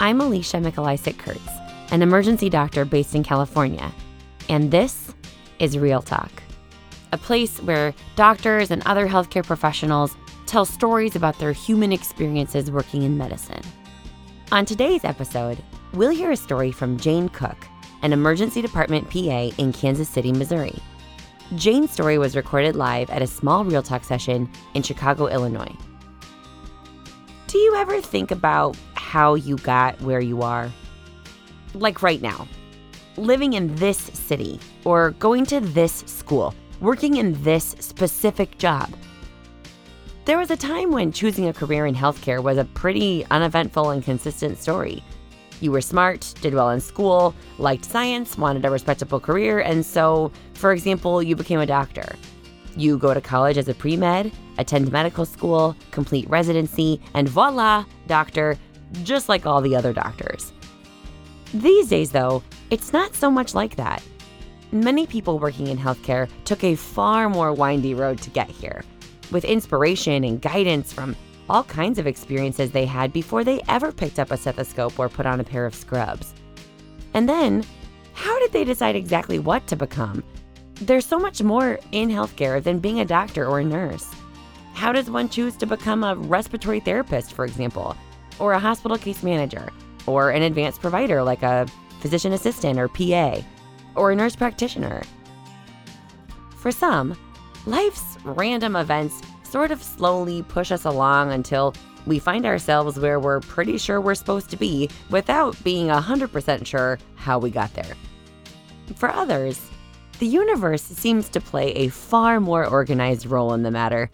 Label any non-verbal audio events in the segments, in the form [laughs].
I'm Alicia Mikulisik Kurtz, an emergency doctor based in California, and this is Real Talk, a place where doctors and other healthcare professionals tell stories about their human experiences working in medicine. On today's episode, we'll hear a story from Jane Cook, an emergency department PA in Kansas City, Missouri. Jane's story was recorded live at a small Real Talk session in Chicago, Illinois. Do you ever think about how you got where you are? Like right now, living in this city, or going to this school, working in this specific job. There was a time when choosing a career in healthcare was a pretty uneventful and consistent story. You were smart, did well in school, liked science, wanted a respectable career, and so, for example, you became a doctor. You go to college as a pre med, attend medical school, complete residency, and voila, doctor, just like all the other doctors. These days, though, it's not so much like that. Many people working in healthcare took a far more windy road to get here, with inspiration and guidance from all kinds of experiences they had before they ever picked up a stethoscope or put on a pair of scrubs. And then, how did they decide exactly what to become? There's so much more in healthcare than being a doctor or a nurse. How does one choose to become a respiratory therapist, for example, or a hospital case manager, or an advanced provider like a physician assistant or PA, or a nurse practitioner? For some, life's random events sort of slowly push us along until we find ourselves where we're pretty sure we're supposed to be without being 100% sure how we got there. For others, the universe seems to play a far more organized role in the matter,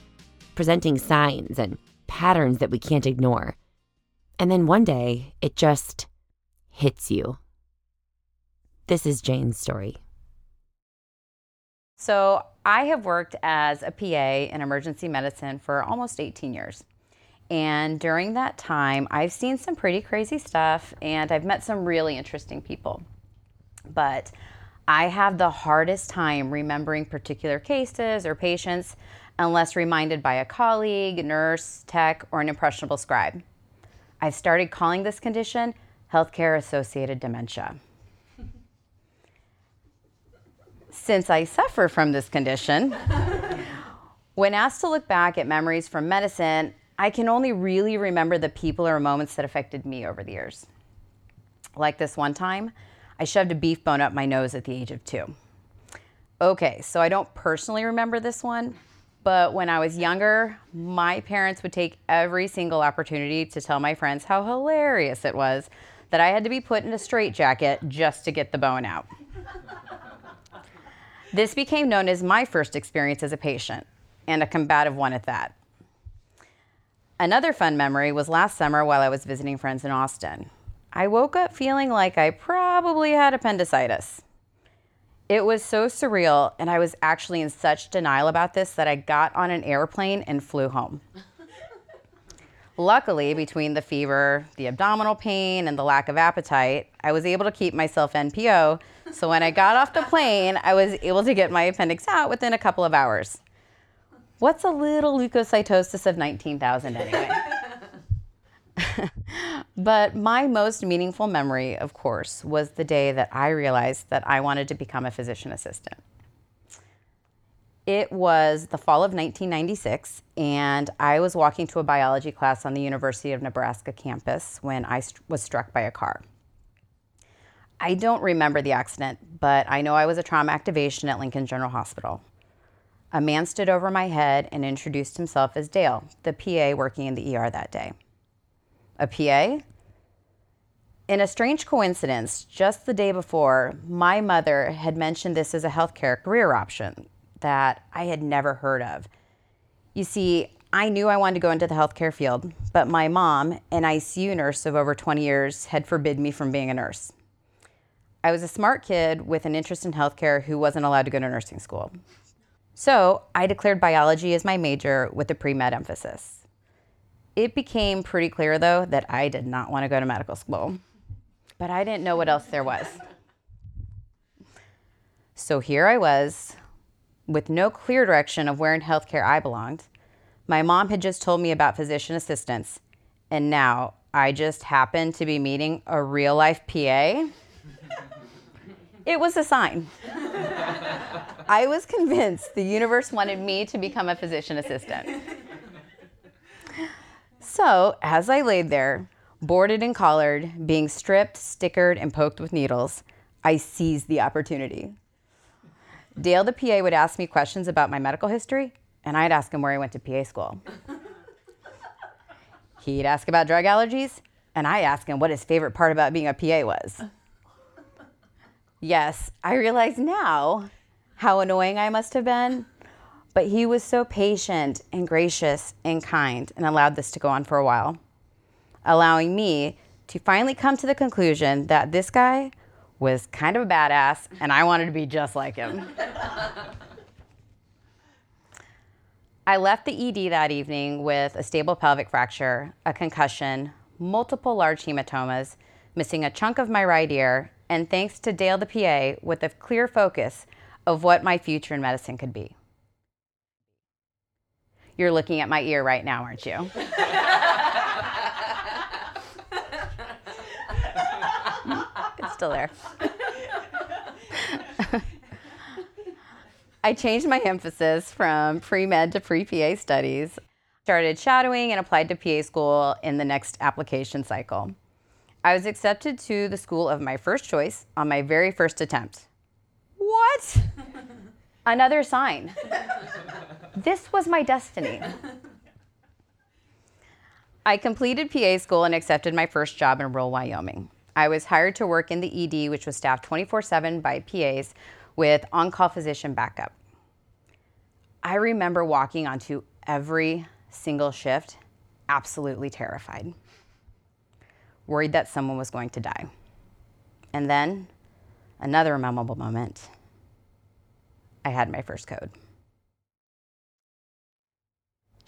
presenting signs and patterns that we can't ignore. And then one day, it just hits you. This is Jane's story. So, I have worked as a PA in emergency medicine for almost 18 years. And during that time, I've seen some pretty crazy stuff and I've met some really interesting people. But I have the hardest time remembering particular cases or patients unless reminded by a colleague, nurse, tech, or an impressionable scribe. I've started calling this condition healthcare associated dementia. Since I suffer from this condition, when asked to look back at memories from medicine, I can only really remember the people or moments that affected me over the years. Like this one time, I shoved a beef bone up my nose at the age of two. Okay, so I don't personally remember this one, but when I was younger, my parents would take every single opportunity to tell my friends how hilarious it was that I had to be put in a straitjacket just to get the bone out. this became known as my first experience as a patient, and a combative one at that. Another fun memory was last summer while I was visiting friends in Austin. I woke up feeling like I probably had appendicitis. It was so surreal, and I was actually in such denial about this that I got on an airplane and flew home. [laughs] Luckily, between the fever, the abdominal pain, and the lack of appetite, I was able to keep myself NPO. So when I got off the plane, I was able to get my appendix out within a couple of hours. What's a little leukocytosis of 19,000 anyway? [laughs] but my most meaningful memory, of course, was the day that I realized that I wanted to become a physician assistant. It was the fall of 1996, and I was walking to a biology class on the University of Nebraska campus when I st- was struck by a car. I don't remember the accident, but I know I was a trauma activation at Lincoln General Hospital. A man stood over my head and introduced himself as Dale, the PA working in the ER that day a PA. In a strange coincidence, just the day before, my mother had mentioned this as a healthcare career option that I had never heard of. You see, I knew I wanted to go into the healthcare field, but my mom, an ICU nurse of over 20 years, had forbidden me from being a nurse. I was a smart kid with an interest in healthcare who wasn't allowed to go to nursing school. So I declared biology as my major with a pre med emphasis. It became pretty clear, though, that I did not want to go to medical school, but I didn't know what else there was. So here I was, with no clear direction of where in healthcare I belonged. My mom had just told me about physician assistants, and now I just happened to be meeting a real life PA, it was a sign. I was convinced the universe wanted me to become a physician assistant. So, as I laid there, boarded and collared, being stripped, stickered, and poked with needles, I seized the opportunity. Dale, the PA, would ask me questions about my medical history, and I'd ask him where he went to PA school. [laughs] He'd ask about drug allergies, and I'd ask him what his favorite part about being a PA was. [laughs] Yes, I realize now how annoying I must have been, but he was so patient and gracious and kind and allowed this to go on for a while, allowing me to finally come to the conclusion that this guy was kind of a badass and I wanted to be just like him. I left the ED that evening with a stable pelvic fracture, a concussion, multiple large hematomas, missing a chunk of my right ear, and thanks to Dale the PA with a clear focus of what my future in medicine could be. You're looking at my ear right now, aren't you? [laughs] it's still there. [laughs] I changed my emphasis from pre med to pre PA studies, started shadowing, and applied to PA school in the next application cycle. I was accepted to the school of my first choice on my very first attempt. What? [laughs] Another sign. This was my destiny. I completed PA school and accepted my first job in rural Wyoming. I was hired to work in the ED, which was staffed 24 7 by PAs with on call physician backup. I remember walking onto every single shift absolutely terrified, worried that someone was going to die. And then, another memorable moment I had my first code.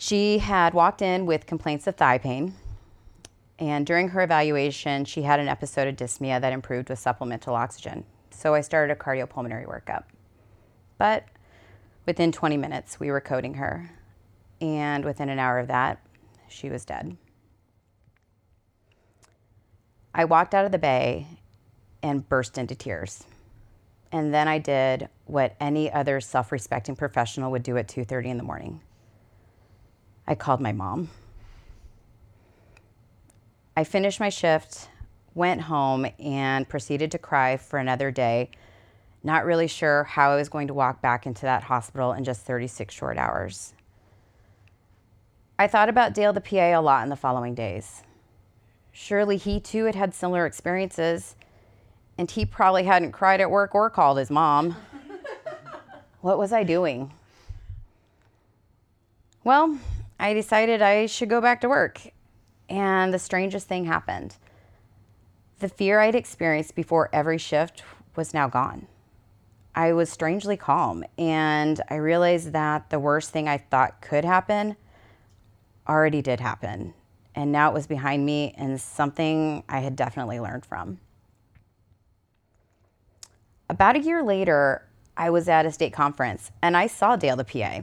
She had walked in with complaints of thigh pain, and during her evaluation, she had an episode of dyspnea that improved with supplemental oxygen. So I started a cardiopulmonary workup. But within 20 minutes, we were coding her, and within an hour of that, she was dead. I walked out of the bay and burst into tears. And then I did what any other self-respecting professional would do at 2:30 in the morning. I called my mom. I finished my shift, went home, and proceeded to cry for another day, not really sure how I was going to walk back into that hospital in just 36 short hours. I thought about Dale the PA a lot in the following days. Surely he too had had similar experiences, and he probably hadn't cried at work or called his mom. [laughs] what was I doing? Well, I decided I should go back to work, and the strangest thing happened. The fear I'd experienced before every shift was now gone. I was strangely calm, and I realized that the worst thing I thought could happen already did happen. And now it was behind me and something I had definitely learned from. About a year later, I was at a state conference and I saw Dale the PA.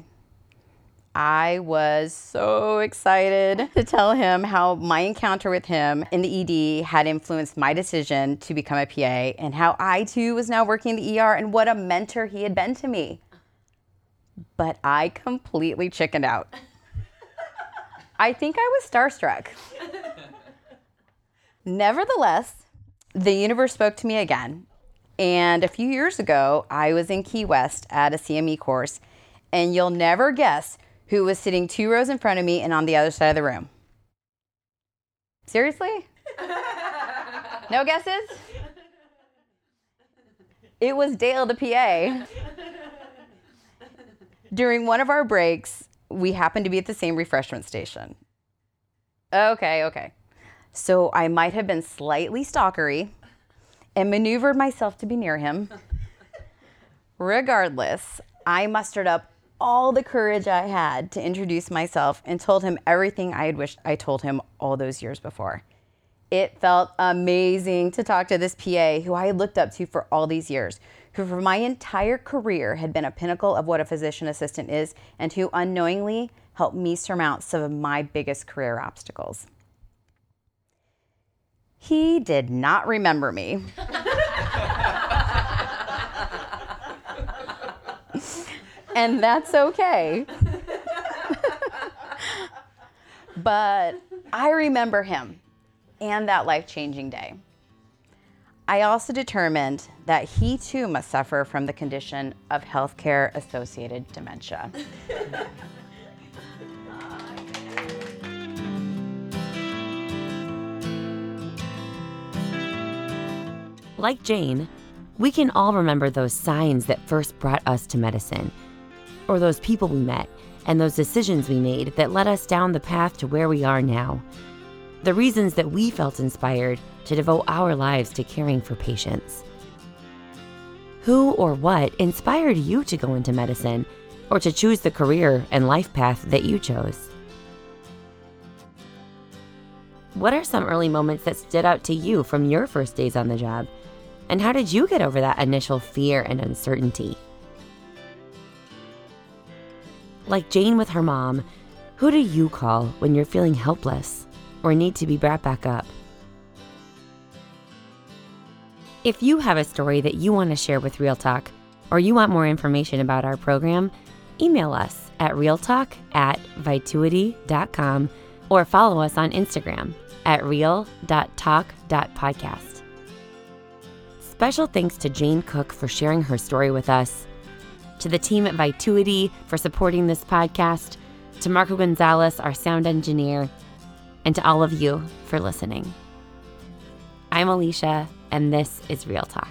I was so excited [laughs] to tell him how my encounter with him in the ED had influenced my decision to become a PA and how I too was now working in the ER and what a mentor he had been to me. But I completely chickened out. [laughs] I think I was starstruck. Nevertheless, the universe spoke to me again. And a few years ago, I was in Key West at a CME course, and you'll never guess who was sitting two rows in front of me and on the other side of the room. Seriously? [laughs] No guesses? It was Dale the PA. During one of our breaks, we happened to be at the same refreshment station. Okay, okay. So I might have been slightly stalkery and maneuvered myself to be near him. [laughs] Regardless, I mustered up all the courage I had to introduce myself and told him everything I had wished I told him all those years before. It felt amazing to talk to this PA who I had looked up to for all these years, who for my entire career had been a pinnacle of what a physician assistant is, and who unknowingly helped me surmount some of my biggest career obstacles. He did not remember me. [laughs] and that's okay. [laughs] but I remember him and that life changing day. I also determined that he too must suffer from the condition of healthcare associated dementia. [laughs] Like Jane, we can all remember those signs that first brought us to medicine, or those people we met and those decisions we made that led us down the path to where we are now. The reasons that we felt inspired to devote our lives to caring for patients. Who or what inspired you to go into medicine or to choose the career and life path that you chose? What are some early moments that stood out to you from your first days on the job? And how did you get over that initial fear and uncertainty? Like Jane with her mom, who do you call when you're feeling helpless or need to be brought back up? If you have a story that you want to share with Real Talk, or you want more information about our program, email us at realtalk at vituity.com or follow us on Instagram at real.talk.podcast. Special thanks to Jane Cook for sharing her story with us, to the team at Vituity for supporting this podcast, to Marco Gonzalez, our sound engineer, and to all of you for listening. I'm Alicia, and this is Real Talk.